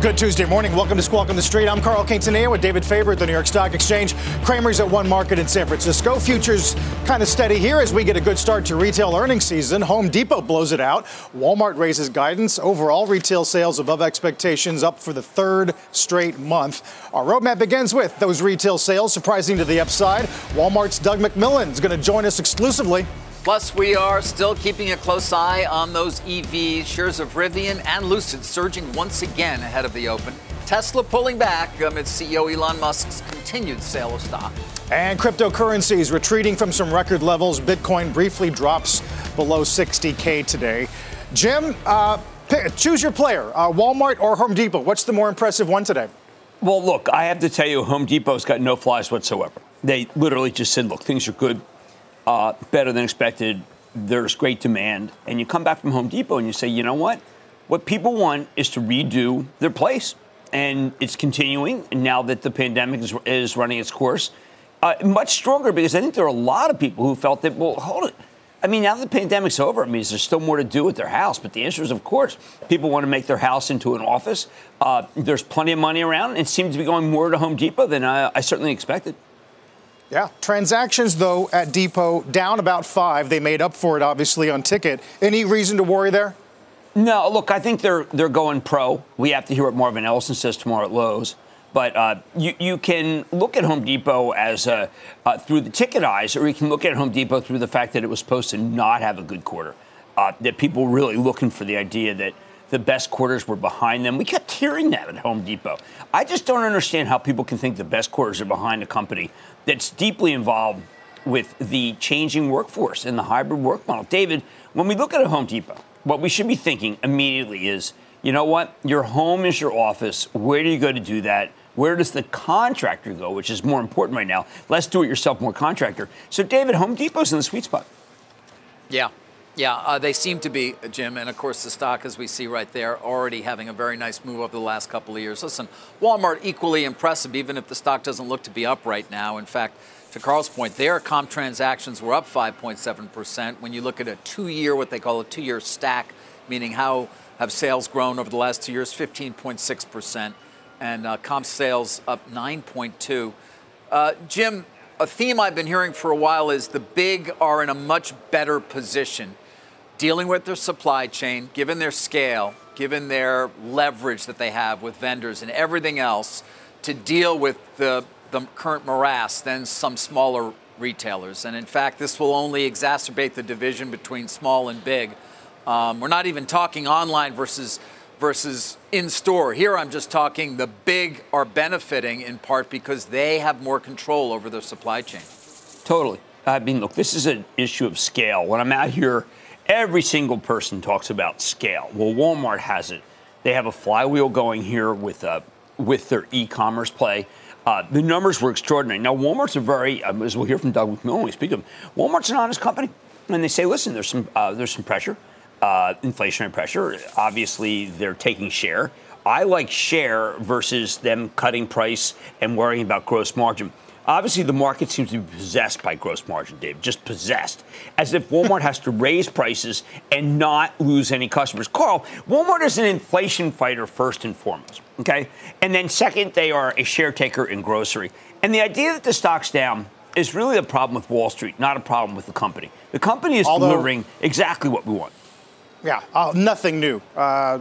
Good Tuesday morning. Welcome to Squawk on the Street. I'm Carl Quintanilla with David Faber at the New York Stock Exchange. Cramer's at One Market in San Francisco. Futures kind of steady here as we get a good start to retail earnings season. Home Depot blows it out. Walmart raises guidance. Overall retail sales above expectations, up for the third straight month. Our roadmap begins with those retail sales surprising to the upside. Walmart's Doug McMillon is going to join us exclusively. Plus, we are still keeping a close eye on those EVs. Shares of Rivian and Lucid surging once again ahead of the open. Tesla pulling back amid CEO Elon Musk's continued sale of stock. And cryptocurrencies retreating from some record levels. Bitcoin briefly drops below 60K today. Jim, uh, pick, choose your player uh, Walmart or Home Depot. What's the more impressive one today? Well, look, I have to tell you, Home Depot's got no flies whatsoever. They literally just said, look, things are good uh, better than expected. There's great demand. And you come back from Home Depot and you say, you know what? What people want is to redo their place. And it's continuing now that the pandemic is, is running its course. Uh, much stronger because I think there are a lot of people who felt that, well, hold it. I mean, now that the pandemic's over, I mean, there's still more to do with their house. But the answer is, of course, people want to make their house into an office. Uh, there's plenty of money around, and it seems to be going more to Home Depot than I, I certainly expected. Yeah. Transactions, though, at Depot down about five. They made up for it, obviously, on ticket. Any reason to worry there? No, look, I think they're they're going pro. We have to hear what Marvin Ellison says tomorrow at Lowe's. But uh, you, you can look at Home Depot as a, uh, through the ticket eyes, or you can look at Home Depot through the fact that it was supposed to not have a good quarter. Uh, that people were really looking for the idea that the best quarters were behind them. We kept hearing that at Home Depot. I just don't understand how people can think the best quarters are behind a company that's deeply involved with the changing workforce and the hybrid work model. David, when we look at a Home Depot, what we should be thinking immediately is you know what? Your home is your office. Where do you go to do that? Where does the contractor go, which is more important right now? Less do it yourself, more contractor. So, David, Home Depot's in the sweet spot. Yeah, yeah, uh, they seem to be, Jim, and of course the stock, as we see right there, already having a very nice move over the last couple of years. Listen, Walmart equally impressive, even if the stock doesn't look to be up right now. In fact, to Carl's point, their comp transactions were up 5.7%. When you look at a two-year, what they call a two-year stack, meaning how have sales grown over the last two years, 15.6%, and uh, comp sales up 9.2. Uh, Jim, a theme I've been hearing for a while is the big are in a much better position dealing with their supply chain, given their scale, given their leverage that they have with vendors and everything else, to deal with the, the current morass than some smaller retailers. And in fact, this will only exacerbate the division between small and big. Um, we're not even talking online versus versus in store. Here I'm just talking the big are benefiting in part because they have more control over their supply chain. Totally. I mean, look, this is an issue of scale. When I'm out here Every single person talks about scale. Well, Walmart has it. They have a flywheel going here with uh, with their e-commerce play. Uh, the numbers were extraordinary. Now, Walmart's a very, um, as we'll hear from Doug McMillon when we speak of him, Walmart's an honest company. And they say, listen, there's some, uh, there's some pressure, uh, inflationary pressure. Obviously, they're taking share. I like share versus them cutting price and worrying about gross margin. Obviously, the market seems to be possessed by gross margin, Dave, just possessed, as if Walmart has to raise prices and not lose any customers. Carl, Walmart is an inflation fighter first and foremost, okay? And then second, they are a share taker in grocery. And the idea that the stock's down is really a problem with Wall Street, not a problem with the company. The company is Although, delivering exactly what we want. Yeah, uh, nothing new. Uh,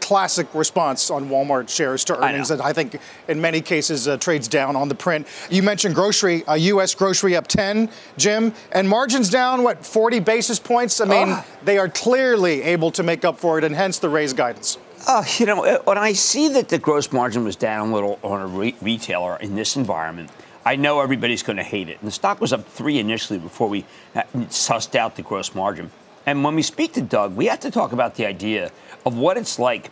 classic response on Walmart shares to earnings that I think in many cases uh, trades down on the print. You mentioned grocery, U.S. Uh, grocery up 10, Jim, and margins down, what, 40 basis points? I mean, ah. they are clearly able to make up for it, and hence the raised guidance. Uh, you know, uh, when I see that the gross margin was down a little on a re- retailer in this environment, I know everybody's going to hate it. And the stock was up three initially before we uh, sussed out the gross margin. And when we speak to Doug, we have to talk about the idea of what it's like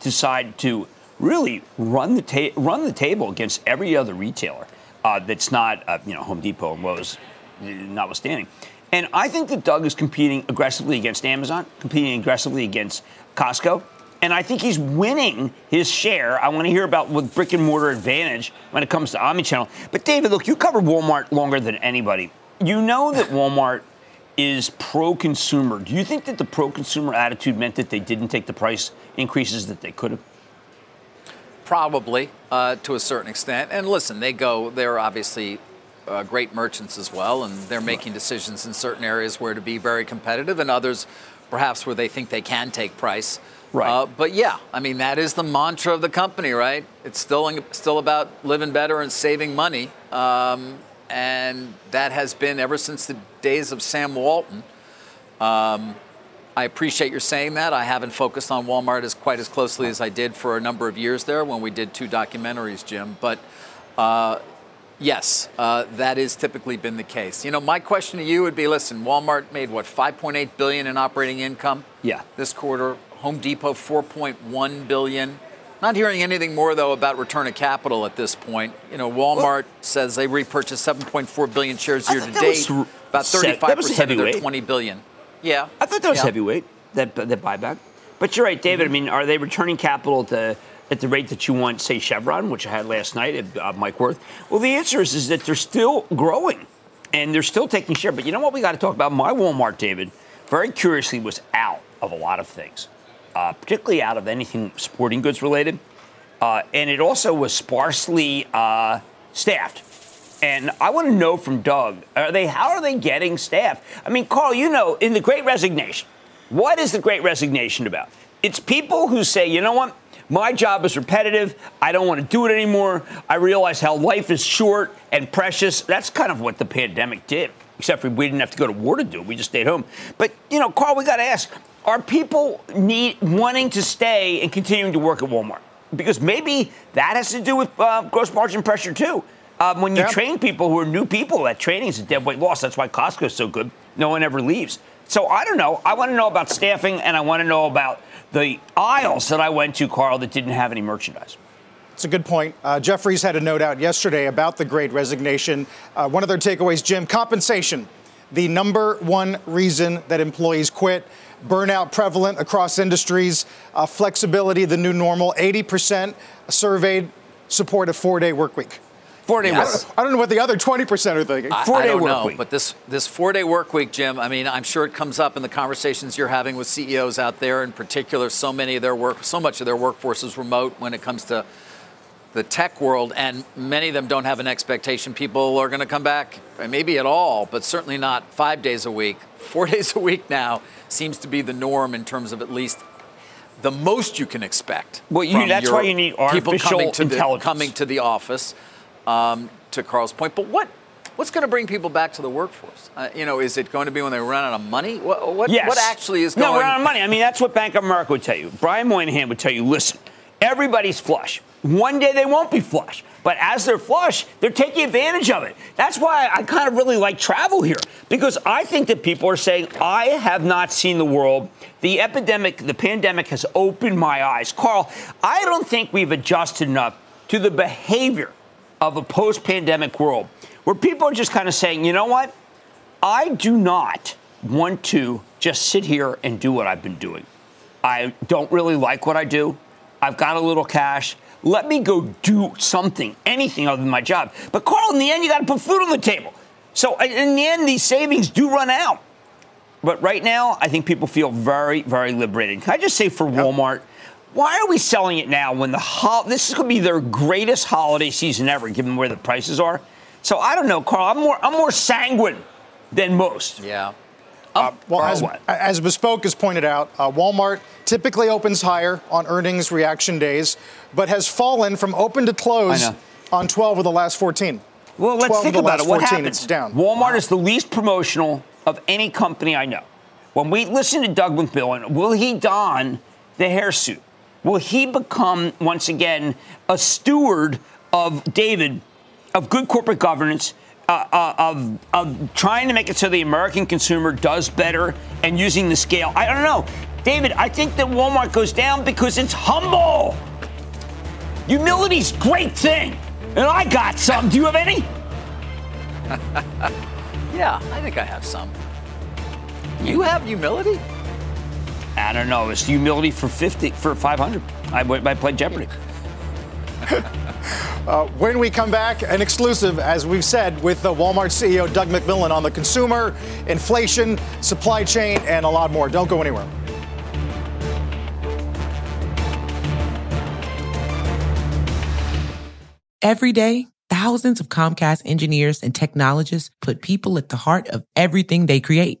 to decide to really run the ta- run the table against every other retailer uh, that's not, uh, you know, Home Depot and Lowe's, notwithstanding. And I think that Doug is competing aggressively against Amazon, competing aggressively against Costco. And I think he's winning his share. I want to hear about with brick and mortar advantage when it comes to omnichannel. But David, look, you covered Walmart longer than anybody. You know that Walmart is pro-consumer. Do you think that the pro-consumer attitude meant that they didn't take the price increases that they could have? Probably, uh, to a certain extent. And listen, they go. They're obviously uh, great merchants as well, and they're making decisions in certain areas where to be very competitive, and others, perhaps, where they think they can take price. Right. Uh, but yeah, I mean that is the mantra of the company, right? It's still still about living better and saving money, um, and that has been ever since the days of Sam Walton. Um, I appreciate your saying that. I haven't focused on Walmart as quite as closely as I did for a number of years there when we did two documentaries, Jim. But uh, yes, uh, that has typically been the case. You know, my question to you would be: Listen, Walmart made what 5.8 billion in operating income. Yeah. This quarter, Home Depot 4.1 billion. Not hearing anything more though about return of capital at this point. You know, Walmart well, says they repurchased 7.4 billion shares year to date, about 35 percent of their 20 billion. Yeah. I thought that was yeah. heavyweight, that, that buyback. But you're right, David. Mm-hmm. I mean, are they returning capital at the, at the rate that you want, say, Chevron, which I had last night at uh, Mike Wirth. Well, the answer is, is that they're still growing and they're still taking share. But you know what we got to talk about? My Walmart, David, very curiously, was out of a lot of things, uh, particularly out of anything sporting goods related. Uh, and it also was sparsely uh, staffed. And I want to know from Doug, are they how are they getting staff? I mean, Carl, you know, in the great resignation, what is the great resignation about? It's people who say, you know what? My job is repetitive. I don't want to do it anymore. I realize how life is short and precious. That's kind of what the pandemic did, except for we didn't have to go to war to do it. We just stayed home. But, you know, Carl, we got to ask are people need wanting to stay and continuing to work at Walmart? Because maybe that has to do with uh, gross margin pressure, too. Um, when you yep. train people who are new people, that training is a dead weight loss. That's why Costco is so good. No one ever leaves. So I don't know. I want to know about staffing, and I want to know about the aisles that I went to, Carl, that didn't have any merchandise. It's a good point. Uh, Jefferies had a note out yesterday about the great resignation. Uh, one of their takeaways, Jim, compensation, the number one reason that employees quit. Burnout prevalent across industries, uh, flexibility, the new normal. 80% surveyed support a four day work week. Four day work. I don't know what the other 20% are thinking. Four day work know, week. But this, this four day work week, Jim, I mean, I'm sure it comes up in the conversations you're having with CEOs out there. In particular, so many of their work, so much of their workforce is remote when it comes to the tech world, and many of them don't have an expectation people are going to come back, maybe at all, but certainly not five days a week. Four days a week now seems to be the norm in terms of at least the most you can expect. Well, you, that's why you need artificial people coming to intelligence. The, coming to the office um, to Carl's point. But what what's going to bring people back to the workforce? Uh, you know, is it going to be when they run out of money? What what, yes. what actually is going? No, run out of money. I mean, that's what Bank of America would tell you. Brian Moynihan would tell you, listen, everybody's flush. One day they won't be flush. But as they're flush, they're taking advantage of it. That's why I kind of really like travel here because I think that people are saying, I have not seen the world. The epidemic, the pandemic has opened my eyes. Carl, I don't think we've adjusted enough to the behavior of a post pandemic world where people are just kind of saying, you know what? I do not want to just sit here and do what I've been doing. I don't really like what I do. I've got a little cash. Let me go do something, anything other than my job. But Carl, in the end, you got to put food on the table. So in the end, these savings do run out. But right now, I think people feel very, very liberated. Can I just say for. Walmart? Why are we selling it now when the ho- this is going to be their greatest holiday season ever, given where the prices are? So I don't know, Carl. I'm more I'm more sanguine than most. Yeah. Uh, well, as, as, Bespoke has pointed out, uh, Walmart typically opens higher on earnings reaction days, but has fallen from open to close on 12 of the last 14. Well, let's think about it. What 14, happens? It's down. Walmart wow. is the least promotional of any company I know. When we listen to Doug McMillon, will he don the hair suit? will he become, once again, a steward of David, of good corporate governance? Uh, uh, of, of trying to make it so the American consumer does better and using the scale. I don't know. David, I think that Walmart goes down because it's humble. Humility's great thing. And I got some. Do you have any? yeah, I think I have some. You have humility? I don't know. It's humility for 50, for 500. I, went. I played Jeopardy. uh, when we come back, an exclusive, as we've said, with the Walmart CEO Doug McMillon on the consumer, inflation, supply chain, and a lot more. Don't go anywhere. Every day, thousands of Comcast engineers and technologists put people at the heart of everything they create,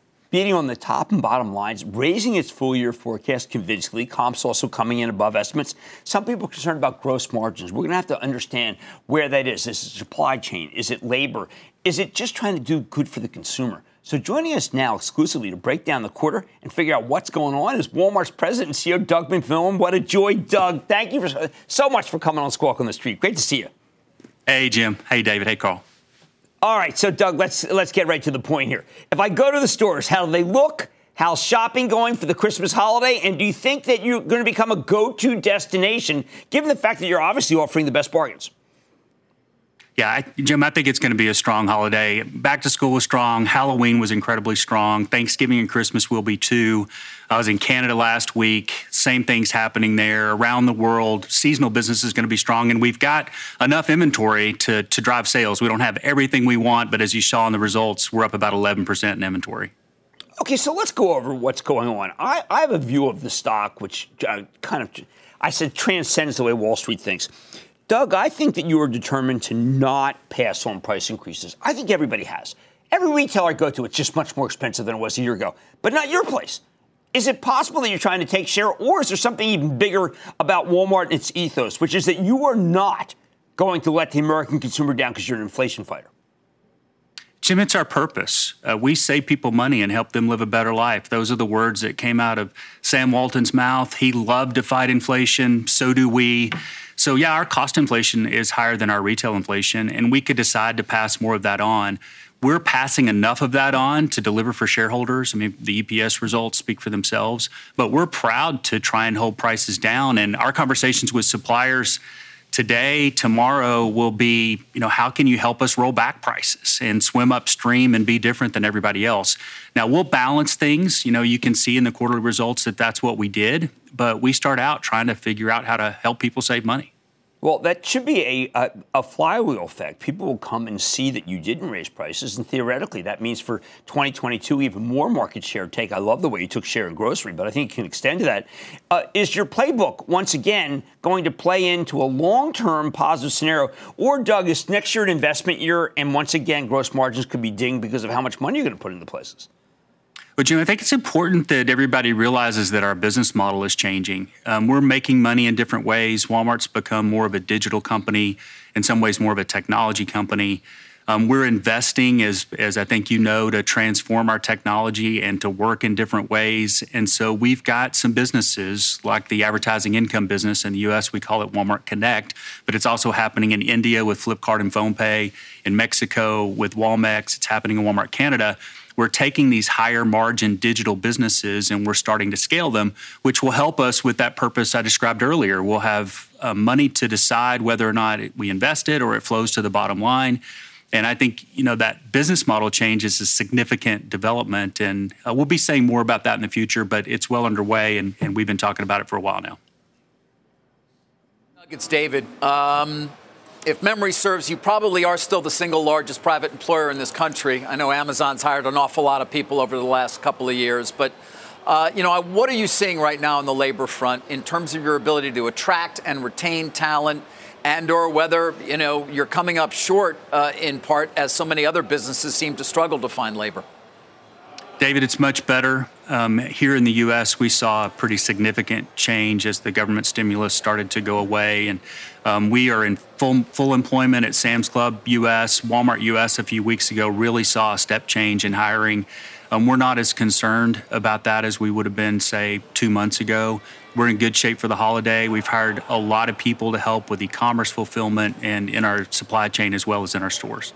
beating on the top and bottom lines, raising its full year forecast convincingly. Comps also coming in above estimates. Some people are concerned about gross margins. We're going to have to understand where that is. Is it supply chain? Is it labor? Is it just trying to do good for the consumer? So joining us now exclusively to break down the quarter and figure out what's going on is Walmart's president and CEO Doug McMillon. What a joy, Doug! Thank you for, so much for coming on Squawk on the Street. Great to see you. Hey Jim. Hey David. Hey Carl. All right, so Doug, let's let's get right to the point here. If I go to the stores, how do they look? How's shopping going for the Christmas holiday? And do you think that you're going to become a go-to destination, given the fact that you're obviously offering the best bargains? Yeah, I, Jim, I think it's going to be a strong holiday. Back to school was strong. Halloween was incredibly strong. Thanksgiving and Christmas will be too. I was in Canada last week. Same things happening there around the world. Seasonal business is going to be strong, and we've got enough inventory to to drive sales. We don't have everything we want, but as you saw in the results, we're up about 11% in inventory. Okay, so let's go over what's going on. I, I have a view of the stock which uh, kind of, I said, transcends the way Wall Street thinks. Doug, I think that you are determined to not pass on price increases. I think everybody has. Every retailer I go to, it's just much more expensive than it was a year ago, but not your place. Is it possible that you're trying to take share, or is there something even bigger about Walmart and its ethos, which is that you are not going to let the American consumer down because you're an inflation fighter? Jim, it's our purpose. Uh, we save people money and help them live a better life. Those are the words that came out of Sam Walton's mouth. He loved to fight inflation. So do we. So, yeah, our cost inflation is higher than our retail inflation, and we could decide to pass more of that on. We're passing enough of that on to deliver for shareholders. I mean, the EPS results speak for themselves, but we're proud to try and hold prices down. And our conversations with suppliers today, tomorrow will be, you know, how can you help us roll back prices and swim upstream and be different than everybody else? Now, we'll balance things. You know, you can see in the quarterly results that that's what we did, but we start out trying to figure out how to help people save money. Well, that should be a, a, a, flywheel effect. People will come and see that you didn't raise prices, and theoretically, that means for 2022 even more market share take. I love the way you took share in grocery, but I think you can extend to that. Uh, is your playbook once again going to play into a long-term positive scenario, or Doug, is next year an investment year, and once again, gross margins could be dinged because of how much money you're going to put into places? But Jim, I think it's important that everybody realizes that our business model is changing. Um, we're making money in different ways. Walmart's become more of a digital company, in some ways more of a technology company. Um, we're investing, as, as I think you know, to transform our technology and to work in different ways. And so we've got some businesses like the advertising income business in the US, we call it Walmart Connect, but it's also happening in India with Flipkart and PhonePe, in Mexico with Walmex, it's happening in Walmart Canada we're taking these higher margin digital businesses and we're starting to scale them, which will help us with that purpose I described earlier. We'll have uh, money to decide whether or not we invest it or it flows to the bottom line. And I think you know that business model change is a significant development, and uh, we'll be saying more about that in the future. But it's well underway, and, and we've been talking about it for a while now. It's David. Um, if memory serves, you probably are still the single largest private employer in this country. I know Amazon's hired an awful lot of people over the last couple of years, but uh, you know, what are you seeing right now on the labor front in terms of your ability to attract and retain talent? and or whether you know you're coming up short uh, in part as so many other businesses seem to struggle to find labor. David, it's much better. Um, here in the U.S., we saw a pretty significant change as the government stimulus started to go away, and um, we are in full full employment at Sam's Club U.S. Walmart U.S. a few weeks ago really saw a step change in hiring. Um, we're not as concerned about that as we would have been, say, two months ago. We're in good shape for the holiday. We've hired a lot of people to help with e commerce fulfillment and in our supply chain as well as in our stores.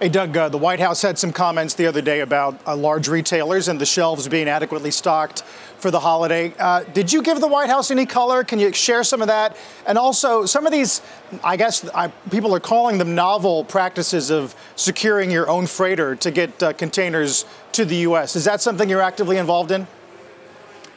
Hey, Doug, uh, the White House had some comments the other day about uh, large retailers and the shelves being adequately stocked for the holiday. Uh, did you give the White House any color? Can you share some of that? And also, some of these, I guess I, people are calling them novel practices of securing your own freighter to get uh, containers to the U.S. Is that something you're actively involved in?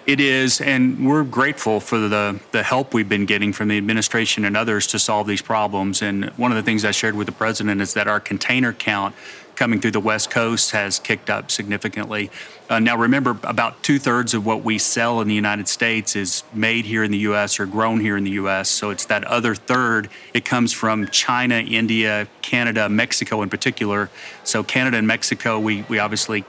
It is, and we're grateful for the, the help we've been getting from the administration and others to solve these problems. And one of the things I shared with the president is that our container count coming through the West Coast has kicked up significantly. Uh, now, remember, about two thirds of what we sell in the United States is made here in the U.S. or grown here in the U.S. So it's that other third. It comes from China, India, Canada, Mexico in particular. So Canada and Mexico, we we obviously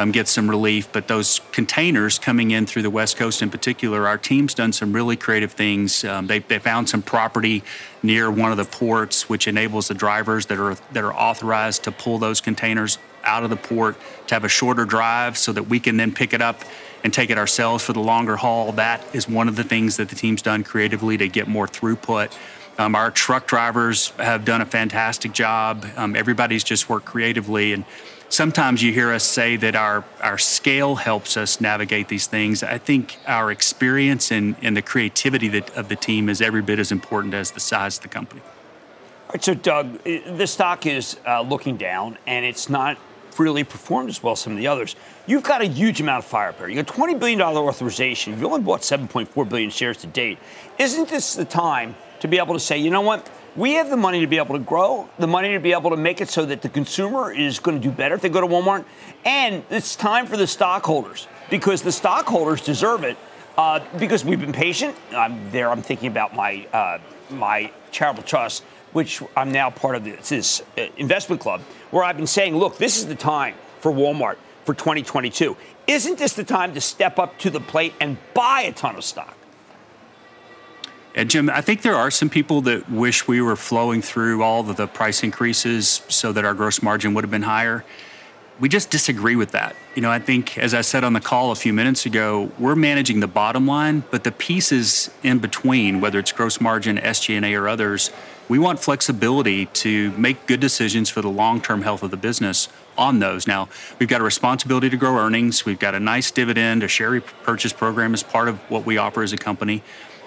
um, get some relief. But those containers coming in through the West Coast in particular, our team's done some really creative things. Um, they, they found some property near one of the ports, which enables the drivers that are that are authorized to pull those containers out of the port to have a shorter drive, so that we can then pick it up and take it ourselves for the longer haul. That is one of the things that the team's done creatively to get more throughput. Um, our truck drivers have done a fantastic job. Um, everybody's just worked creatively and sometimes you hear us say that our, our scale helps us navigate these things. I think our experience and, and the creativity that, of the team is every bit as important as the size of the company. All right, so Doug, the stock is uh, looking down, and it's not really performed as well as some of the others. You've got a huge amount of firepower. You got $20 billion authorization. You've only bought 7.4 billion shares to date. Isn't this the time to be able to say, you know what? We have the money to be able to grow, the money to be able to make it so that the consumer is going to do better if they go to Walmart. And it's time for the stockholders because the stockholders deserve it uh, because we've been patient. I'm there. I'm thinking about my uh, my charitable trust, which I'm now part of this, this uh, investment club, where I've been saying, look, this is the time for Walmart for 2022. Isn't this the time to step up to the plate and buy a ton of stock? And Jim, I think there are some people that wish we were flowing through all of the price increases so that our gross margin would have been higher. We just disagree with that. You know, I think, as I said on the call a few minutes ago, we're managing the bottom line, but the pieces in between, whether it's gross margin, SG&A, or others, we want flexibility to make good decisions for the long-term health of the business on those. Now, we've got a responsibility to grow earnings. We've got a nice dividend, a share repurchase program as part of what we offer as a company.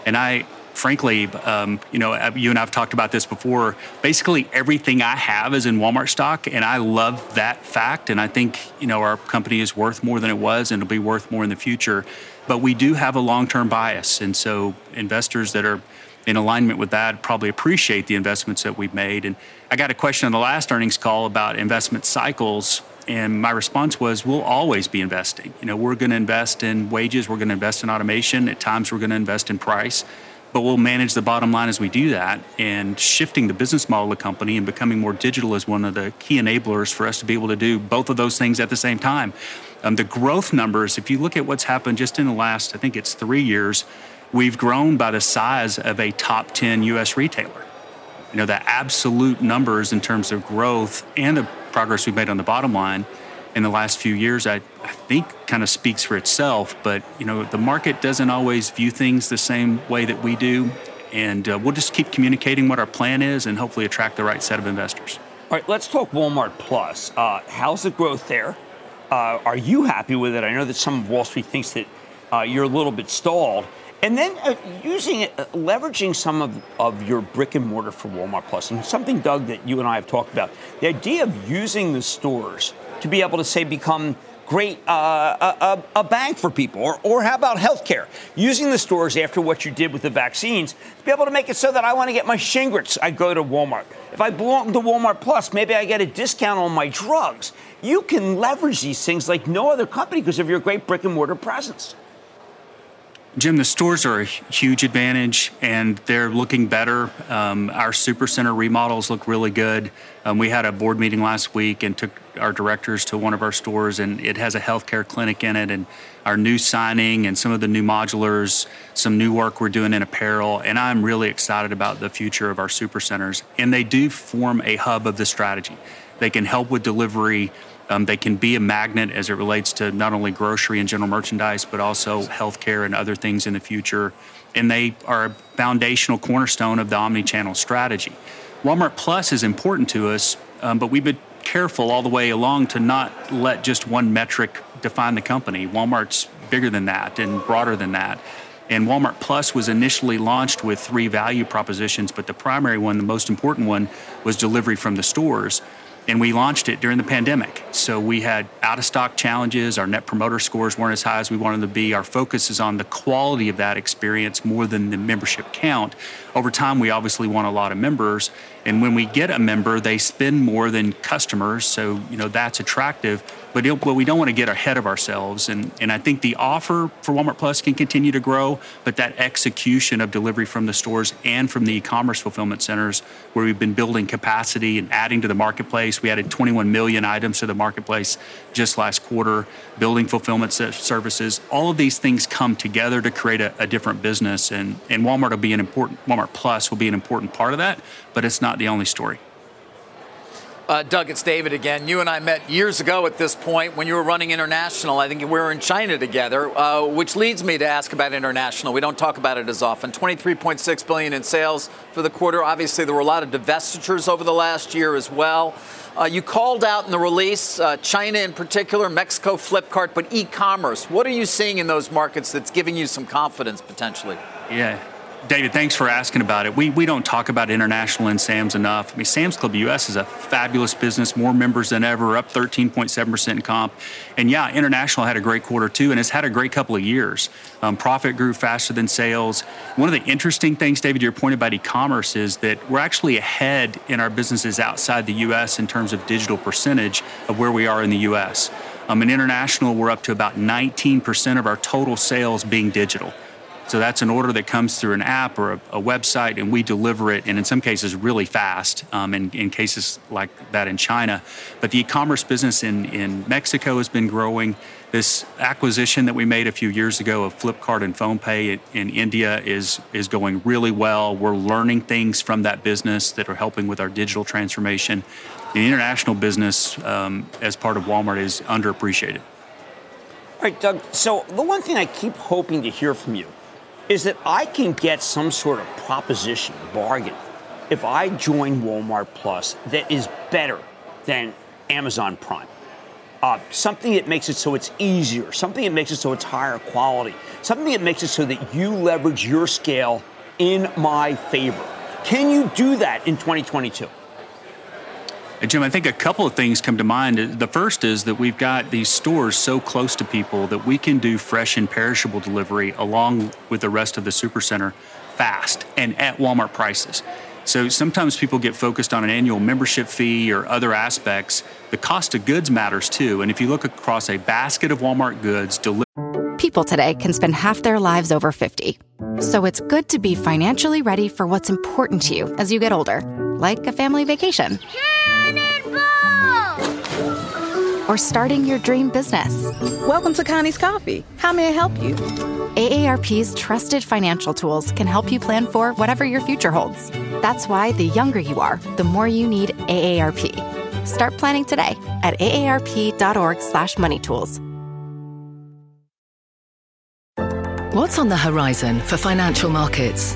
And I, frankly, um, you know, uh, you and I've talked about this before. Basically, everything I have is in Walmart stock, and I love that fact. And I think, you know, our company is worth more than it was, and it'll be worth more in the future. But we do have a long term bias. And so, investors that are in alignment with that probably appreciate the investments that we've made. And I got a question on the last earnings call about investment cycles. And my response was, we'll always be investing. You know, we're going to invest in wages, we're going to invest in automation. At times, we're going to invest in price but we'll manage the bottom line as we do that. And shifting the business model of the company and becoming more digital is one of the key enablers for us to be able to do both of those things at the same time. Um, the growth numbers, if you look at what's happened just in the last, I think it's three years, we've grown by the size of a top 10 US retailer. you know, the absolute numbers in terms of growth and the progress we've made on the bottom line in the last few years, I, I think kind of speaks for itself. But, you know, the market doesn't always view things the same way that we do. And uh, we'll just keep communicating what our plan is and hopefully attract the right set of investors. All right, let's talk Walmart Plus. Uh, how's the growth there? Uh, are you happy with it? I know that some of Wall Street thinks that uh, you're a little bit stalled. And then uh, using uh, leveraging some of, of your brick and mortar for Walmart Plus, and something, Doug, that you and I have talked about, the idea of using the stores to be able to say become great uh, a, a, bank for people, or, or how about healthcare? Using the stores after what you did with the vaccines to be able to make it so that I want to get my Shingrix, I go to Walmart. If I belong to Walmart Plus, maybe I get a discount on my drugs. You can leverage these things like no other company because of your great brick and mortar presence. Jim, the stores are a huge advantage, and they're looking better. Um, our supercenter remodels look really good. Um, we had a board meeting last week and took our directors to one of our stores, and it has a healthcare clinic in it. And our new signing and some of the new modulars, some new work we're doing in apparel, and I'm really excited about the future of our supercenters. And they do form a hub of the strategy. They can help with delivery um, they can be a magnet as it relates to not only grocery and general merchandise, but also healthcare and other things in the future. And they are a foundational cornerstone of the omni-channel strategy. Walmart Plus is important to us, um, but we've been careful all the way along to not let just one metric define the company. Walmart's bigger than that and broader than that. And Walmart Plus was initially launched with three value propositions, but the primary one, the most important one, was delivery from the stores and we launched it during the pandemic. So we had out of stock challenges. Our net promoter scores weren't as high as we wanted them to be. Our focus is on the quality of that experience more than the membership count. Over time, we obviously want a lot of members. And when we get a member, they spend more than customers. So, you know, that's attractive but, it, we don't want to get ahead of ourselves. And, and I think the offer for Walmart Plus can continue to grow, but that execution of delivery from the stores and from the e-commerce fulfillment centers, where we've been building capacity and adding to the marketplace. We added 21 million items to the marketplace just last quarter, building fulfillment services. All of these things come together to create a, a different business, and, and Walmart will be an important Walmart Plus will be an important part of that, but it's not the only story. Uh, Doug, it's David again. You and I met years ago at this point when you were running international. I think we were in China together, uh, which leads me to ask about international. We don't talk about it as often. 23.6 billion in sales for the quarter. Obviously, there were a lot of divestitures over the last year as well. Uh, you called out in the release uh, China in particular, Mexico, Flipkart, but e-commerce. What are you seeing in those markets that's giving you some confidence potentially? Yeah, David, thanks for asking about it. We, we don't talk about international in Sam's enough. I mean, Sam's Club US is a fabulous business, more members than ever, up 13.7% in comp. And yeah, international had a great quarter too, and it's had a great couple of years. Um, profit grew faster than sales. One of the interesting things, David, your point about e commerce is that we're actually ahead in our businesses outside the US in terms of digital percentage of where we are in the US. Um, in international, we're up to about 19% of our total sales being digital. So that's an order that comes through an app or a, a website, and we deliver it, and in some cases, really fast, um, in, in cases like that in China. But the e commerce business in, in Mexico has been growing. This acquisition that we made a few years ago of Flipkart and PhonePe in India is, is going really well. We're learning things from that business that are helping with our digital transformation. The international business, um, as part of Walmart, is underappreciated. All right, Doug. So, the one thing I keep hoping to hear from you is that I can get some sort of proposition, bargain, if I join Walmart Plus that is better than Amazon Prime. Uh, something that makes it so it's easier, something that makes it so it's higher quality, something that makes it so that you leverage your scale in my favor. Can you do that in 2022? Jim, I think a couple of things come to mind. The first is that we've got these stores so close to people that we can do fresh and perishable delivery along with the rest of the supercenter fast and at Walmart prices. So sometimes people get focused on an annual membership fee or other aspects. The cost of goods matters too. And if you look across a basket of Walmart goods, deli- people today can spend half their lives over 50. So it's good to be financially ready for what's important to you as you get older, like a family vacation or starting your dream business. Welcome to Connie's Coffee. How may I help you? AARP's trusted financial tools can help you plan for whatever your future holds. That's why the younger you are, the more you need AARP. Start planning today at aarp.org/moneytools. What's on the horizon for financial markets?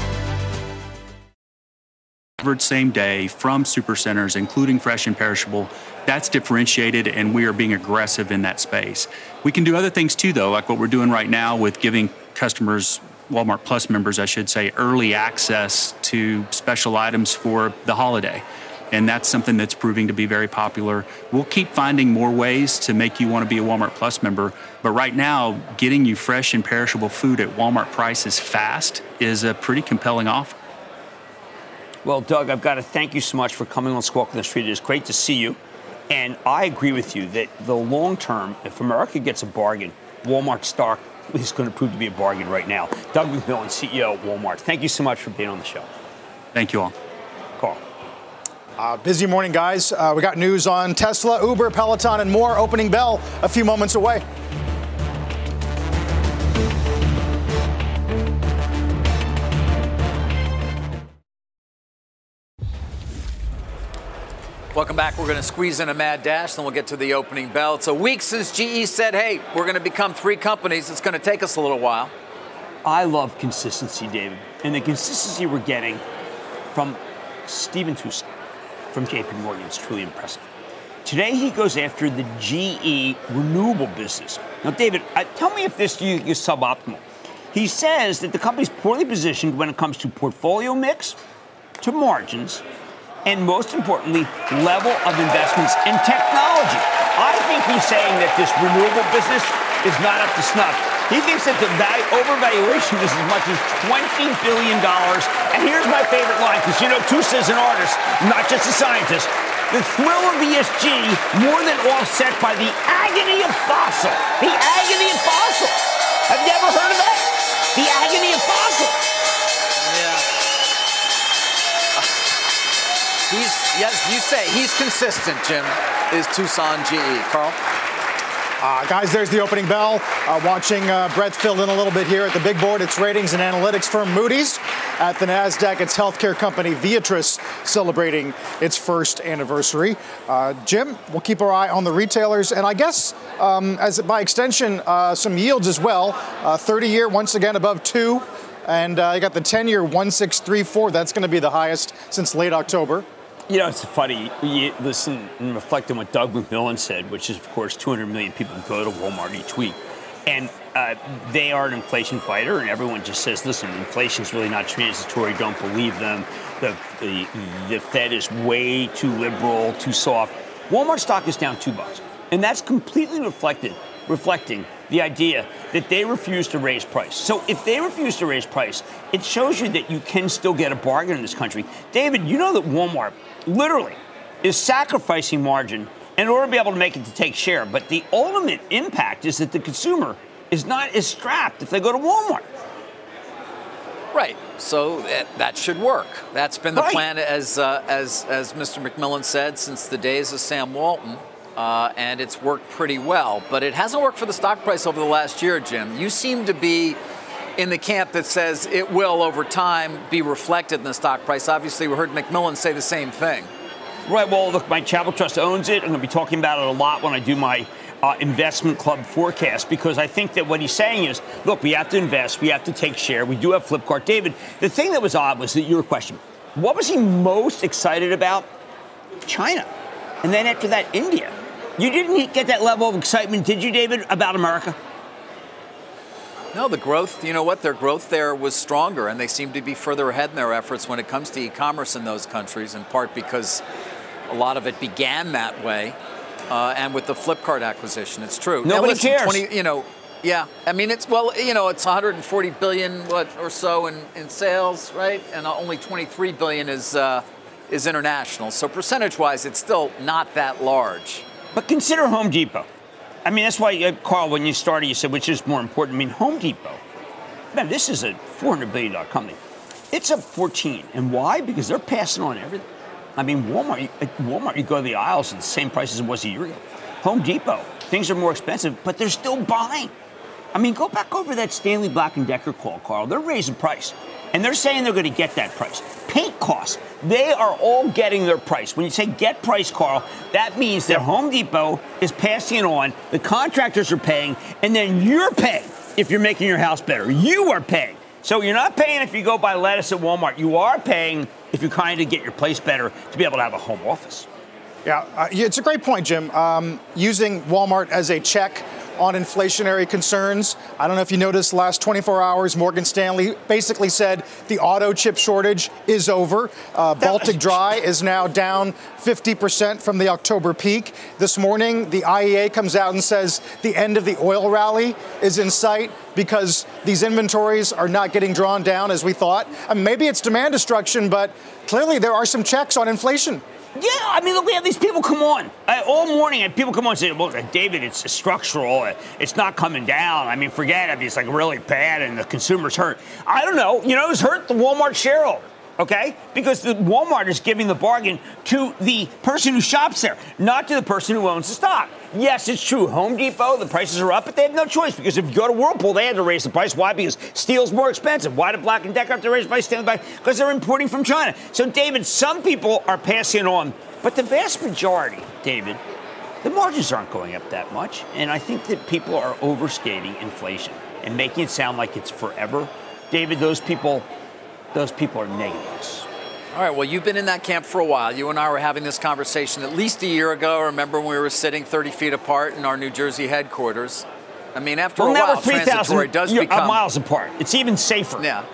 delivered same day from super centers, including fresh and perishable. That's differentiated, and we are being aggressive in that space. We can do other things too, though, like what we're doing right now with giving customers, Walmart Plus members, I should say, early access to special items for the holiday. And that's something that's proving to be very popular. We'll keep finding more ways to make you want to be a Walmart Plus member. But right now, getting you fresh and perishable food at Walmart prices fast is a pretty compelling offer. Well, Doug, I've got to thank you so much for coming on Squawk on the Street. It is great to see you. And I agree with you that the long term, if America gets a bargain, Walmart stock is going to prove to be a bargain right now. Doug McMillon, CEO of Walmart. Thank you so much for being on the show. Thank you all. Carl. Uh, busy morning, guys. Uh, we got news on Tesla, Uber, Peloton, and more. Opening bell a few moments away. Welcome back. We're going to squeeze in a mad dash, then we'll get to the opening bell. It's a week since GE said, hey, we're going to become three companies. It's going to take us a little while. I love consistency, David. And the consistency we're getting from Stephen Tusa from JP Morgan is truly impressive. Today, he goes after the GE renewable business. Now, David, tell me if this you is suboptimal. He says that the company's poorly positioned when it comes to portfolio mix, to margins, and most importantly, level of investments in technology. I think he's saying that this renewable business is not up to snuff. He thinks that the value, overvaluation is as much as $20 billion. And here's my favorite line, because you know, Tusa is an artist, not just a scientist. The thrill of ESG more than offset by the agony of fossil. The agony of fossil. Have you ever heard of that? The agony of fossil. He's yes, you say he's consistent. Jim is Tusa on GE. Carl. Uh, guys, there's the opening bell. Uh, watching uh, Brett fill in a little bit here at the big board. It's ratings and analytics firm Moody's. At the NASDAQ, it's healthcare company Viatris celebrating its first anniversary. Uh, Jim, we'll keep our eye on the retailers. And I guess, um, as by extension, uh, some yields as well. 30 year, once again, above two. And uh, you got the 10 year 1634. That's going to be the highest since late October. You know, it's funny. You listen and reflect on what Doug McMillon said, which is, of course, 200 million people go to Walmart each week. And uh, they are an inflation fighter, and everyone just says, listen, inflation is really not transitory. Don't believe them. The, the, the Fed is way too liberal, too soft. Walmart stock is down two bucks. And that's completely reflected, reflecting the idea that they refuse to raise price. So if they refuse to raise price, it shows you that you can still get a bargain in this country. David, you know that Walmart literally is sacrificing margin in order to be able to make it to take share. But the ultimate impact is that the consumer is not as strapped if they go to Walmart. Right. So that, that should work. That's been the right. plan, as, uh, as, as Mr. McMillon said, since the days of Sam Walton. Uh, and it's worked pretty well. But it hasn't worked for the stock price over the last year, Jim. You seem to be in the camp that says it will, over time, be reflected in the stock price. Obviously, we heard McMillon say the same thing. Right. Well, look, my Chapel Trust owns it. I'm going to be talking about it a lot when I do my uh, investment club forecast because I think that what he's saying is, look, we have to invest, we have to take share. We do have Flipkart. David, the thing that was odd was that your question. What was he most excited about? China. And then after that, India. You didn't get that level of excitement, did you, David, about America? No, the growth, you know what? Their growth there was stronger, and they seem to be further ahead in their efforts when it comes to e commerce in those countries, in part because a lot of it began that way. Uh, and with the Flipkart acquisition, it's true. Nobody now, listen, cares. 20, you know, Yeah, I mean it's well, you know, it's 140 billion what or so in, in sales, right? And only 23 billion is uh, is international. So percentage-wise, it's still not that large. But consider Home Depot. I mean, that's why, uh, Carl, when you started, you said which is more important. I mean, Home Depot. Man, this is a 400 billion dollar company. It's up 14, and why? Because they're passing on everything. I mean, Walmart. At Walmart, you go to the aisles at the same price as it was a year ago. Home Depot, things are more expensive, but they're still buying. I mean, go back over that Stanley Black and Decker call, Carl. They're raising price, and they're saying they're going to get that price. Paint costs, they are all getting their price. When you say get price, Carl, that means that Home Depot is passing it on, the contractors are paying, and then you're paying if you're making your house better. You are paying. So you're not paying if you go buy lettuce at Walmart. You are paying if you're trying to get your place better to be able to have a home office. Yeah, uh, it's a great point, Jim. Um, using Walmart as a check on inflationary concerns. I don't know if you noticed last 24 hours, Morgan Stanley basically said the auto chip shortage is over. Uh, Baltic Dry is now down 50% from the October peak. This morning, the IEA comes out and says the end of the oil rally is in sight because these inventories are not getting drawn down as we thought. I mean, maybe it's demand destruction, but clearly there are some checks on inflation. Yeah, I mean, look, we have these people come on uh, all morning, and people come on and say, "Well, David, it's structural. It's not coming down. I mean, forget it. It's like really bad, and the consumer's hurt." I don't know. You know, who's hurt? The Walmart shareholder okay? Because the Walmart is giving the bargain to the person who shops there, not to the person who owns the stock. Yes, it's true. Home Depot, the prices are up, but they have no choice because if you go to Whirlpool, they had to raise the price. Why? Because steel's more expensive. Why did Black and Decker have to raise the price? Stand by because they're importing from China. So, David, some people are passing on, but the vast majority, David, the margins aren't going up that much. And I think that people are overstating inflation and making it sound like it's forever. David, those people those people are negatives. All right, well, you've been in that camp for a while. You and I were having this conversation at least a year ago. I remember when we were sitting 30 feet apart in our New Jersey headquarters? I mean, after well, a while, 3, transitory does become miles apart. It's even safer. Yeah,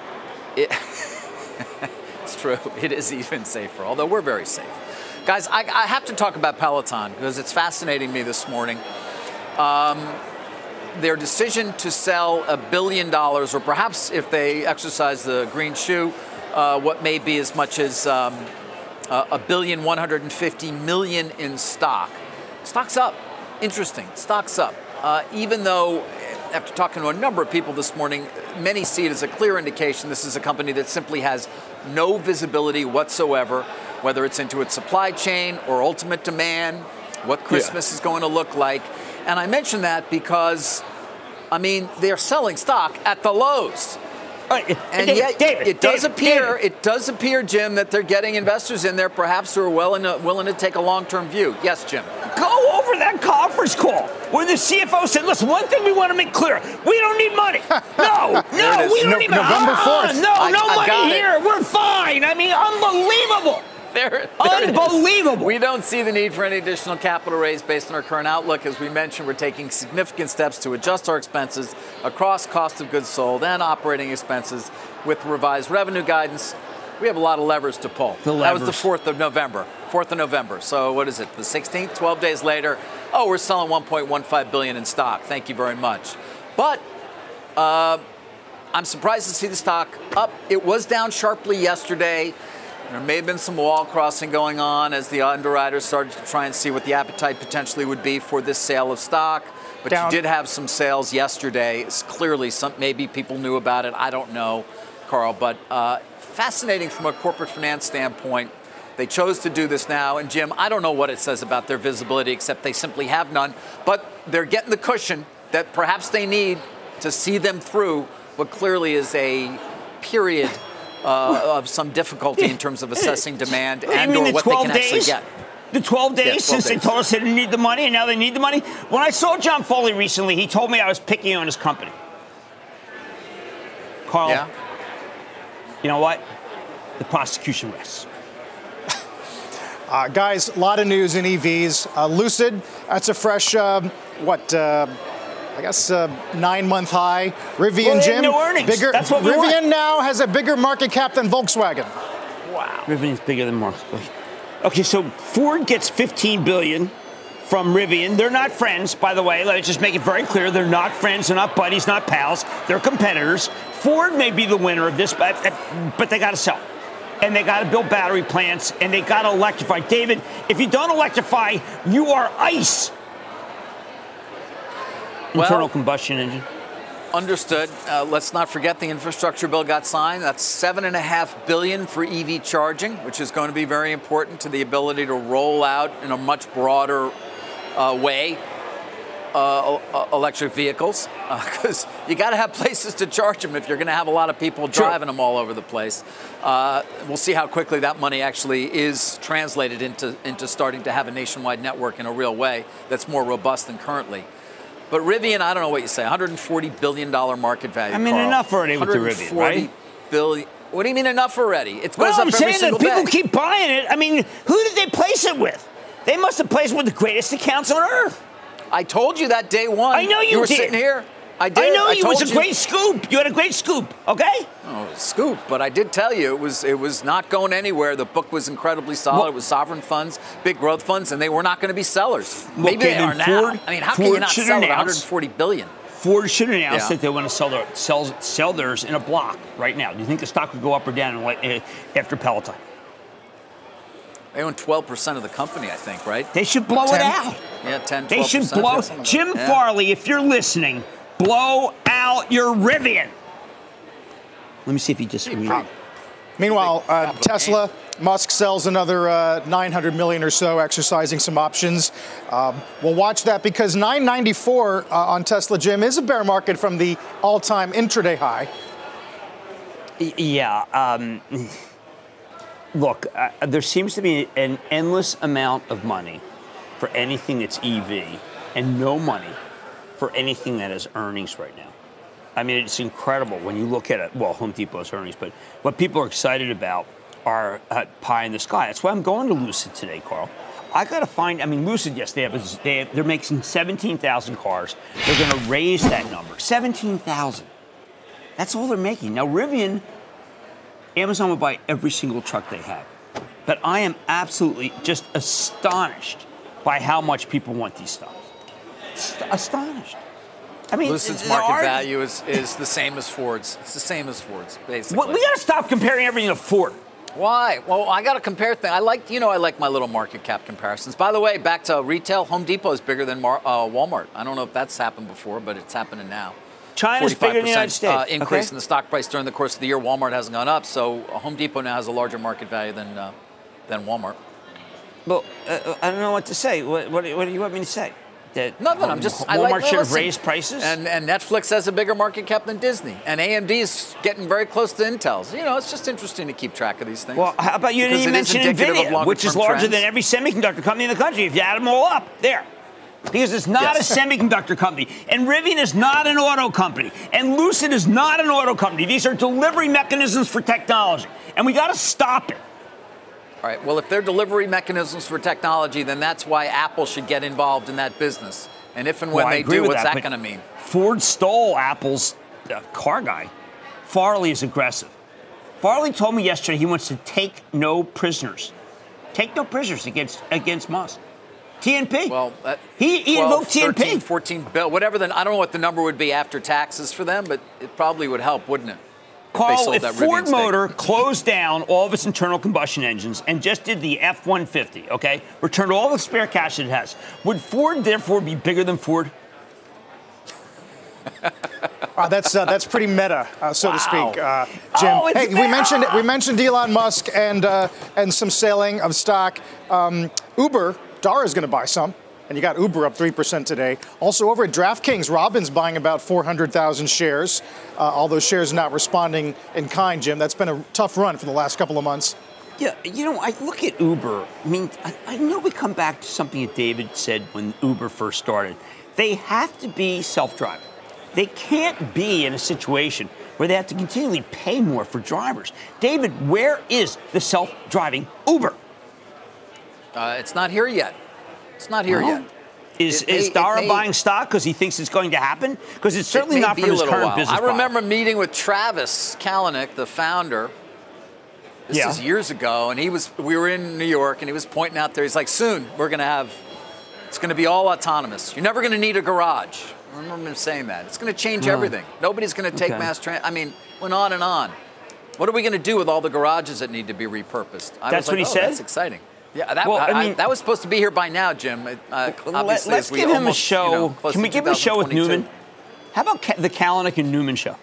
it, it's true. It is even safer, although we're very safe. Guys, I, I have to talk about Peloton because it's fascinating me this morning. Um, their decision to sell a billion dollars, or perhaps if they exercise the green shoe, uh, what may be as much as um, a billion 150 million in stock. Stock's up. Interesting. Stock's up. Uh, even though, after talking to a number of people this morning, many see it as a clear indication this is a company that simply has no visibility whatsoever, whether it's into its supply chain or ultimate demand, what Christmas yeah. is going to look like. And I mention that because, I mean, they're selling stock at the lows. Right. And David, yet, David, it does David, appear, it does appear, Jim, that they're getting investors in there, perhaps who are willing to, willing to take a long-term view. Yes, Jim. Go over that conference call where the CFO said, "Listen, one thing we want to make clear: we don't need money. No, no, we don't no, need money. November fourth. Uh, no, I, no I money here. It. We're fine. I mean, unbelievable." There, there Unbelievable. We don't see the need for any additional capital raise based on our current outlook. As we mentioned, we're taking significant steps to adjust our expenses across cost of goods sold and operating expenses with revised revenue guidance. We have a lot of levers to pull. That was the 4th of November. 4th of November. So what is it? The 16th, 12 days later. Oh, we're selling 1.15 billion in stock. Thank you very much. But uh, I'm surprised to see the stock up. It was down sharply yesterday. There may have been some wall crossing going on as the underwriters started to try and see what the appetite potentially would be for this sale of stock. But Down. you did have some sales yesterday. It's clearly, some maybe people knew about it. I don't know, Carl. But uh, fascinating from a corporate finance standpoint. They chose to do this now. And Jim, I don't know what it says about their visibility, except they simply have none. But they're getting the cushion that perhaps they need to see them through what clearly is a period uh, of some difficulty in terms of assessing demand and or what they can days? actually get. The 12 days yeah, 12 since days. they told us they didn't need the money and now they need the money. When I saw John Foley recently, he told me I was picking on his company. Carl, yeah. you know what? The prosecution rests. Uh, guys, a lot of news in EVs. Uh, Lucid, that's a fresh, um, what, uh, I guess uh, nine month high. Rivian well, Jim, no earnings. bigger. That's what Rivian want. now has a bigger market cap than Volkswagen. Wow. Rivian's bigger than Volkswagen. Okay, so Ford gets 15 billion from Rivian. They're not friends, by the way. Let's just make it very clear. They're not friends. They're not buddies, not pals. They're competitors. Ford may be the winner of this, but, but they got to sell. And they got to build battery plants and they got to electrify. David, if you don't electrify, you are ice. Well, Internal combustion engine. Understood. Uh, let's not forget the infrastructure bill got signed. That's seven and a half billion for EV charging, which is going to be very important to the ability to roll out in a much broader uh, way uh, electric vehicles because uh, you got to have places to charge them if you're going to have a lot of people driving sure. them all over the place. Uh, we'll see how quickly that money actually is translated into into starting to have a nationwide network in a real way that's more robust than currently. But Rivian, I don't know what you say, 140 billion dollar market value. I mean, Carl. enough already with the Rivian, right? Billion. What do you mean enough already? It's well, I'm saying that people day. keep buying it. I mean, who did they place it with? They must have placed it with the greatest accounts on earth. I told you that day one. I know you, you were did. sitting here. I did. I know I you. It was a you. great scoop. You had a great scoop. Okay. Oh, scoop! But I did tell you it was it was not going anywhere. The book was incredibly solid. Well, it was sovereign funds, big growth funds, and they were not going to be sellers. Maybe they are now. I mean, how Ford can you not sell at 140 billion? Ford should announce yeah. that they want to sell, their, sell, sell theirs in a block right now. Do you think the stock would go up or down eh, after Peloton? They own 12% of the company, I think, right? They should blow 10? it out. Yeah, 10, They should blow. Jim yeah. Farley, if you're listening, blow out your Rivian. Let me see if he disagrees. Meanwhile, uh, Tesla, Musk sells another uh, 900 million or so, exercising some options. Um, we'll watch that because 994 uh, on Tesla, Jim, is a bear market from the all-time intraday high. Yeah. Um, look, uh, there seems to be an endless amount of money for anything that's EV, and no money for anything that is earnings right now. I mean, it's incredible when you look at it. Well, Home Depot's earnings, but what people are excited about are uh, pie in the sky. That's why I'm going to Lucid today, Carl. I got to find. I mean, Lucid, yes, they have. They they're making 17,000 cars. They're going to raise that number, 17,000. That's all they're making now. Rivian, Amazon will buy every single truck they have, but I am absolutely just astonished by how much people want these stocks. St- astonished. I mean, Lucid's market value is, is the same as Ford's. It's the same as Ford's, basically. Well, we got to stop comparing everything to Ford. Why? Well, I got to compare things. I like, you know, I like my little market cap comparisons. By the way, back to retail, Home Depot is bigger than Mar- uh, Walmart. I don't know if that's happened before, but it's happening now. China's bigger than the United States. Uh, increase okay. in the stock price during the course of the year. Walmart hasn't gone up, so Home Depot now has a larger market value than uh, than Walmart. Well, uh, I don't know what to say. What, what, what do you want me to say? That nothing. I'm just Walmart I like, should have raised prices. And, and Netflix has a bigger market cap than Disney, and AMD is getting very close to Intel's. You know, it's just interesting to keep track of these things. Well, how about you didn't even mention Nvidia, which is larger trends. than every semiconductor company in the country. If you add them all up, there. Because it's not yes. a semiconductor company. And Rivian is not an auto company. And Lucid is not an auto company. These are delivery mechanisms for technology. And we got to stop it. All right. Well, if they're delivery mechanisms for technology, then that's why Apple should get involved in that business. And if and when well, they do, what's that, that going to mean? Ford stole Apple's uh, car guy. Farley is aggressive. Farley told me yesterday he wants to take no prisoners. Take no prisoners against against Musk. TNP. Well, that he, he 12, invoked TNP. 13, 14 bill, whatever. The, I don't know what the number would be after taxes for them, but it probably would help, wouldn't it? Carl, if Ford Motor closed down all of its internal combustion engines and just did the F 150, okay, returned all the spare cash it has, would Ford therefore be bigger than Ford? uh, that's uh, that's pretty meta, uh, so wow. to speak, uh, Jim. Oh, hey, we mentioned we mentioned Elon Musk and uh, and some selling of stock. Um, Uber, Dara is going to buy some. And you got Uber up 3% today. Also over at DraftKings, Robins buying about 400,000 shares. Uh, all those shares not responding in kind, Jim. That's been a tough run for the last couple of months. Yeah, you know, I look at Uber. I mean, I, I know we come back to something that David said when Uber first started. They have to be self driving. They can't be in a situation where they have to continually pay more for drivers. David, where is the self driving Uber? Uh, it's not here yet. It's not here yet. Is, it is may, Dara buying stock because he thinks it's going to happen? Because it's certainly it not from his current while. business. I remember meeting with Travis Kalanick, the founder. This yeah. is years ago, and he was. We were in New York, and he was pointing out there. He's like, "Soon we're going to have It's going to be all autonomous. You're never going to need a garage. I remember him saying that. It's going to change Oh. everything. Nobody's going to take Okay. mass transit. I mean, went on and on. What are we going to do with all the garages that need to be repurposed? I That's was what he oh, said? That's exciting. Yeah, that, Well, I I- I- that was supposed to be here by now, Jim. Uh, let, us give him a show. You know, Can we give him a show with Neumann? How about Ka- the Kalanick and Neumann show?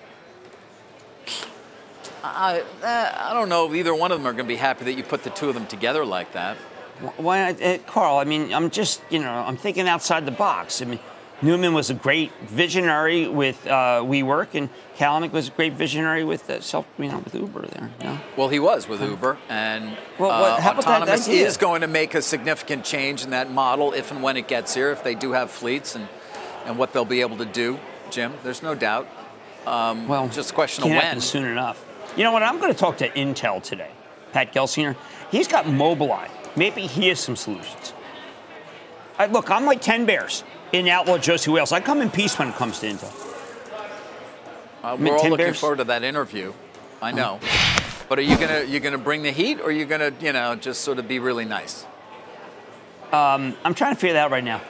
I, uh, I don't know if either one of them are going to be happy that you put the two of them together like that. Why, uh, Carl? I mean, I'm just, you know, I'm thinking outside the box. I mean, Neumann was a great visionary with uh, WeWork, and Kalanick was a great visionary with uh, self, you know, with Uber there. You know? Well, he was with Uber, and Well, uh, what- that autonomous idea? is going to make a significant change in that model if and when it gets here, if they do have fleets and, and what they'll be able to do, Jim. There's no doubt. Um, Well, just a question of when. soon enough. You know what? I'm going to talk to Intel today. Pat Gelsinger. He's got Mobileye. Maybe he has some solutions. I, look, I'm like 10 bears in Outlaw Josey Wales. I come in peace when it comes to Intel. Uh, Mid- we're all looking Bears? forward to that interview. I know. But are you gonna you gonna bring the heat, or are you gonna you know just sort of be really nice? Um, I'm trying to figure that out right now.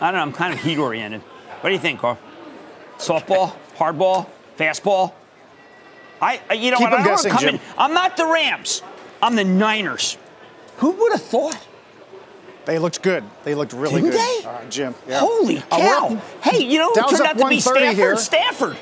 I don't know. I'm kind of heat oriented. What do you think, Carl? Softball, hardball, fastball. I, I you know Keep what? I don't guessing, Jim. in. I'm not the Rams. I'm the Niners. Who would have thought? They looked good. They looked really Didn't good. they? Uh, Jim. Yeah. Holy Uh, cow! we're- hey, you know Dow's turned out to be 130 Stafford? here. Stafford.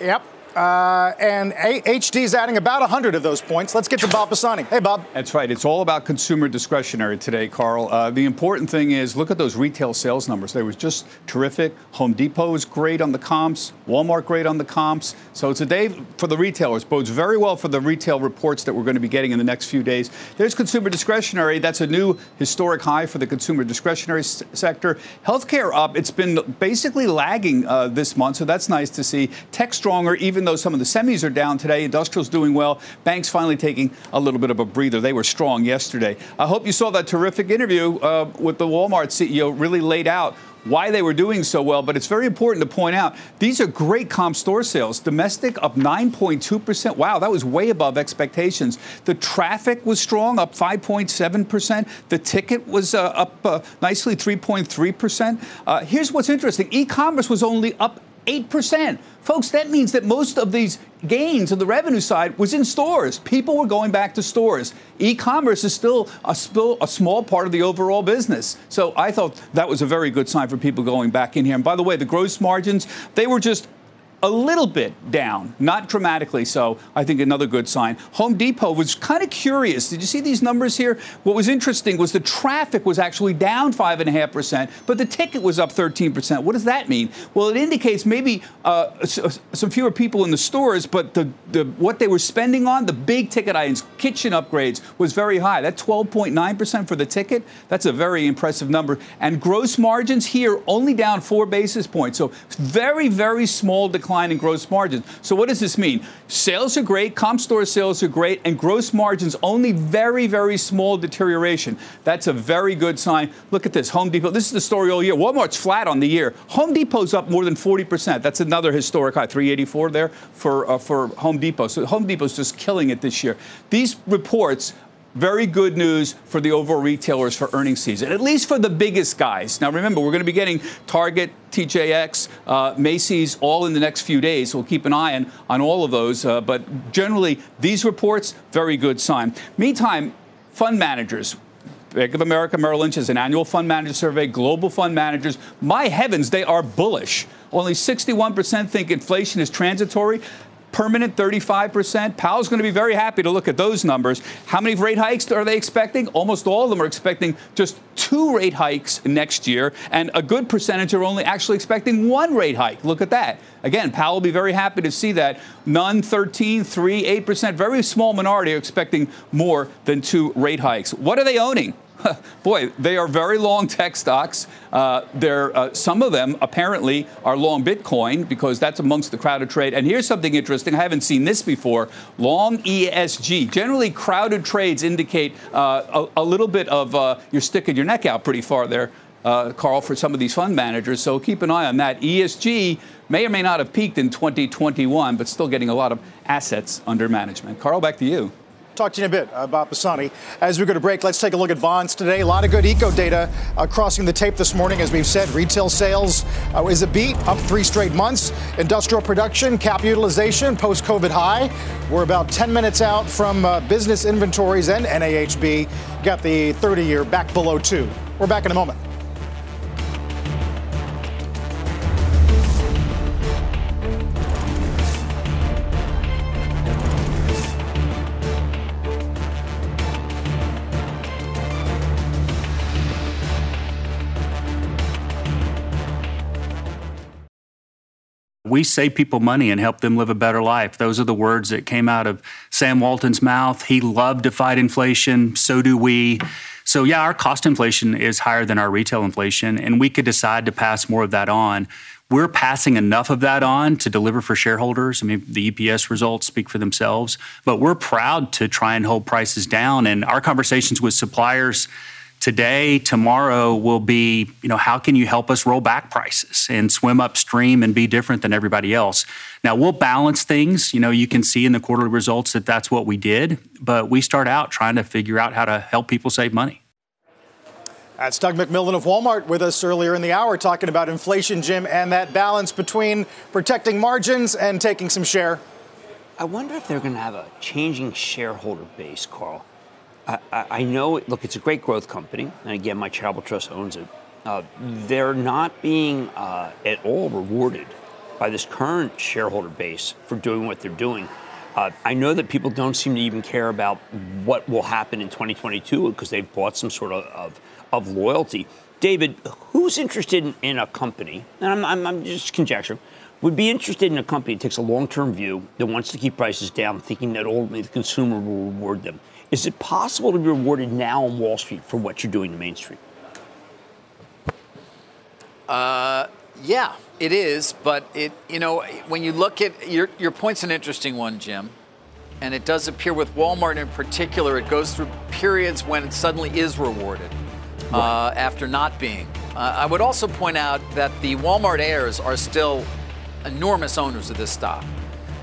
Yep. Uh, and A- is adding about 100 of those points. Let's get to Bob Pisani. Hey, Bob. That's right. It's all about consumer discretionary today, Carl. Uh, the important thing is look at those retail sales numbers. They were just terrific. Home Depot was great on the comps. Walmart great on the comps. So it's a day for the retailers. Bodes very well for the retail reports that we're going to be getting in the next few days. There's consumer discretionary. That's a new historic high for the consumer discretionary s- sector. Healthcare up. It's been basically lagging uh, this month, so that's nice to see. Tech stronger, even though some of the semis are down today. Industrial's doing well. Banks finally taking a little bit of a breather. They were strong yesterday. I hope you saw that terrific interview uh, with the Walmart CEO. Really laid out why they were doing so well, but it's very important to point out these are great comp store sales. Domestic up 9.2%. Wow, that was way above expectations. The traffic was strong, up 5.7%. The ticket was uh, up uh, nicely, 3.3%. Uh, here's what's interesting e commerce was only up 8%. Folks, that means that most of these gains on the revenue side was in stores. People were going back to stores. E-commerce is still a, a small part of the overall business. So I thought that was a very good sign for people going back in here. And by the way, the gross margins, they were just a little bit down, not dramatically so. I think another good sign. Home Depot was kind of curious. Did you see these numbers here? What was interesting was the traffic was actually down 5.5%, but the ticket was up 13%. What does that mean? Well, it indicates maybe uh, some fewer people in the stores, but the, the what they were spending on, the big ticket items, kitchen upgrades, was very high. That 12.9% for the ticket, that's a very impressive number. And gross margins here only down four basis points. So very, very small decline in gross margins. So what does this mean? Sales are great, comp store sales are great, and gross margins only very, very small deterioration. That's a very good sign. Look at this, Home Depot. This is the story all year. Walmart's flat on the year. Home Depot's up more than 40%. That's another historic high, 384 there for uh, for Home Depot. So Home Depot's just killing it this year. These reports very good news for the overall retailers for earnings season, at least for the biggest guys. Now, remember, we're going to be getting Target, TJX, uh, Macy's all in the next few days. We'll keep an eye on, on all of those. Uh, but generally, these reports, very good sign. Meantime, fund managers. Bank of America Merrill Lynch has an annual fund manager survey, global fund managers. My heavens, they are bullish. Only 61% think inflation is transitory permanent 35%. Powell's going to be very happy to look at those numbers. How many rate hikes are they expecting? Almost all of them are expecting just two rate hikes next year, and a good percentage are only actually expecting one rate hike. Look at that. Again, Powell will be very happy to see that. None, 13, 3, 8%. Very small minority are expecting more than two rate hikes. What are they owning? Boy, they are very long tech stocks. Uh, uh, some of them apparently are long Bitcoin because that's amongst the crowded trade. And here's something interesting. I haven't seen this before. Long ESG. Generally, crowded trades indicate uh, a, a little bit of uh, you're sticking your neck out pretty far there. Uh, Carl, for some of these fund managers. So keep an eye on that. ESG may or may not have peaked in 2021, but still getting a lot of assets under management. Carl, back to you. Talk to you in a bit about Pisani. As we go to break, let's take a look at bonds today. A lot of good eco data uh, crossing the tape this morning. As we've said, retail sales uh, is a beat, up three straight months. Industrial production, cap utilization, post COVID high. We're about 10 minutes out from uh, business inventories and NAHB. Got the 30 year back below two. We're back in a moment. We save people money and help them live a better life. Those are the words that came out of Sam Walton's mouth. He loved to fight inflation. So do we. So, yeah, our cost inflation is higher than our retail inflation, and we could decide to pass more of that on. We're passing enough of that on to deliver for shareholders. I mean, the EPS results speak for themselves, but we're proud to try and hold prices down. And our conversations with suppliers today, tomorrow will be, you know, how can you help us roll back prices and swim upstream and be different than everybody else? Now, we'll balance things. You know, you can see in the quarterly results that that's what we did, but we start out trying to figure out how to help people save money. That's Doug McMillon of Walmart with us earlier in the hour talking about inflation, Jim, and that balance between protecting margins and taking some share. I wonder if they're going to have a changing shareholder base, Carl. I, I, know, look, it's a great growth company, and again, my charitable trust owns it. Uh, they're not being uh, at all rewarded by this current shareholder base for doing what they're doing. Uh, I know that people don't seem to even care about what will happen in 2022 because they've bought some sort of, of, of loyalty. David, who's interested in, in a company, and I'm, I'm, I'm just conjecturing, would be interested in a company that takes a long term view, that wants to keep prices down, thinking that ultimately the consumer will reward them? Is it possible to be rewarded now on Wall Street for what you're doing to Main Street? Uh, yeah, it is. But it, you know, when you look at your your point's an interesting one, Jim. And it does appear with Walmart in particular, it goes through periods when it suddenly is rewarded uh, right. uh, after not being. Uh, I would also point out that the Walmart heirs are still enormous owners of this stock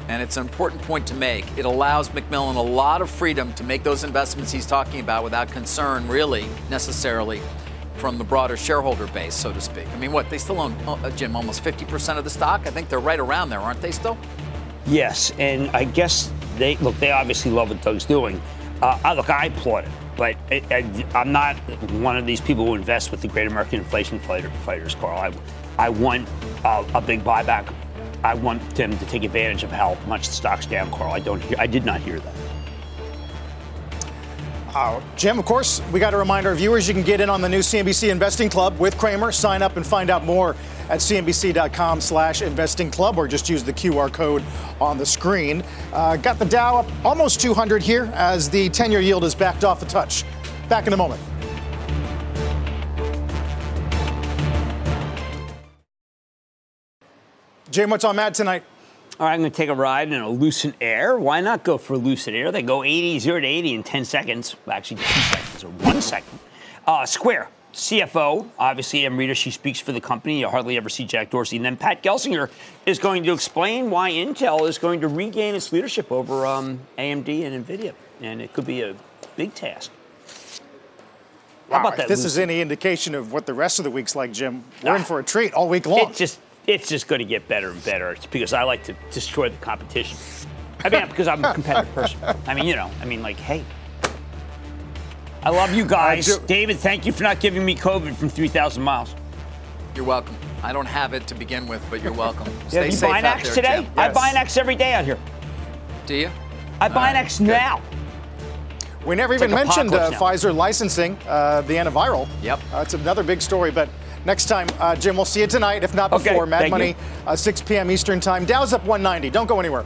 and it's an important point to make. It allows McMillon a lot of freedom to make those investments he's talking about without concern, really, necessarily, from the broader shareholder base, so to speak. I mean, what, they still own, uh, Jim, almost 50% of the stock? I think they're right around there, aren't they still? Yes, and I guess they, look, they obviously love what Doug's doing. Uh, look, I applaud it, but I, am not one of these people who invest with the great American inflation fighters, Carl. I, I want uh, a big buyback I want them to take advantage of how much the stock's down, Carl. I don't hear. I did not hear that. Uh, Jim, of course, we got to remind our viewers you can get in on the new CNBC Investing Club with Cramer. Sign up and find out more at cnbc.com slash investing club or just use the QR code on the screen. Uh, got the Dow up almost 200 here as the 10 year yield is backed off a touch. Back in a moment. Jim, what's on Mad tonight? All right, I'm going to take a ride in a Lucid Air. Why not go for Lucid Air? They go 80, 0 to 80 in 10 seconds. Well, actually, two seconds or one second. Uh, Square, CFO, obviously, Amrita, she speaks for the company. You hardly ever see Jack Dorsey. And then Pat Gelsinger is going to explain why Intel is going to regain its leadership over um, AMD and NVIDIA. And it could be a big task. How about that? this Lucid? is any indication of what the rest of the week's like, Jim, we're ah, in for a treat all week long. It just it's just going to get better and better. It's because I like to destroy the competition. I mean, because I'm a competitive person. I mean, you know, I mean, like, hey, I love you guys. David, thank you for not giving me COVID from 3,000 miles. You're welcome. I don't have it to begin with, but you're welcome. Stay yeah, you safe Binax there, today? Jim. I Binax every day out here. Do you? I Binax now. We never it's even like mentioned uh, Pfizer licensing uh, the antiviral. Yep. Uh, it's another big story, but next time. Uh, Jim, we'll see you tonight, if not before. Okay, Mad Money, uh, 6 p.m. Eastern Time. Dow's up 190. Don't go anywhere.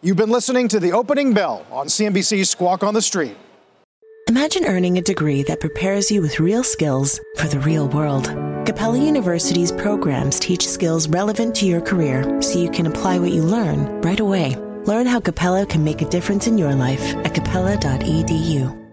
You've been listening to the opening bell on CNBC's Squawk on the Street. Imagine earning a degree that prepares you with real skills for the real world. Capella University's programs teach skills relevant to your career so you can apply what you learn right away. Learn how Capella can make a difference in your life at capella.edu.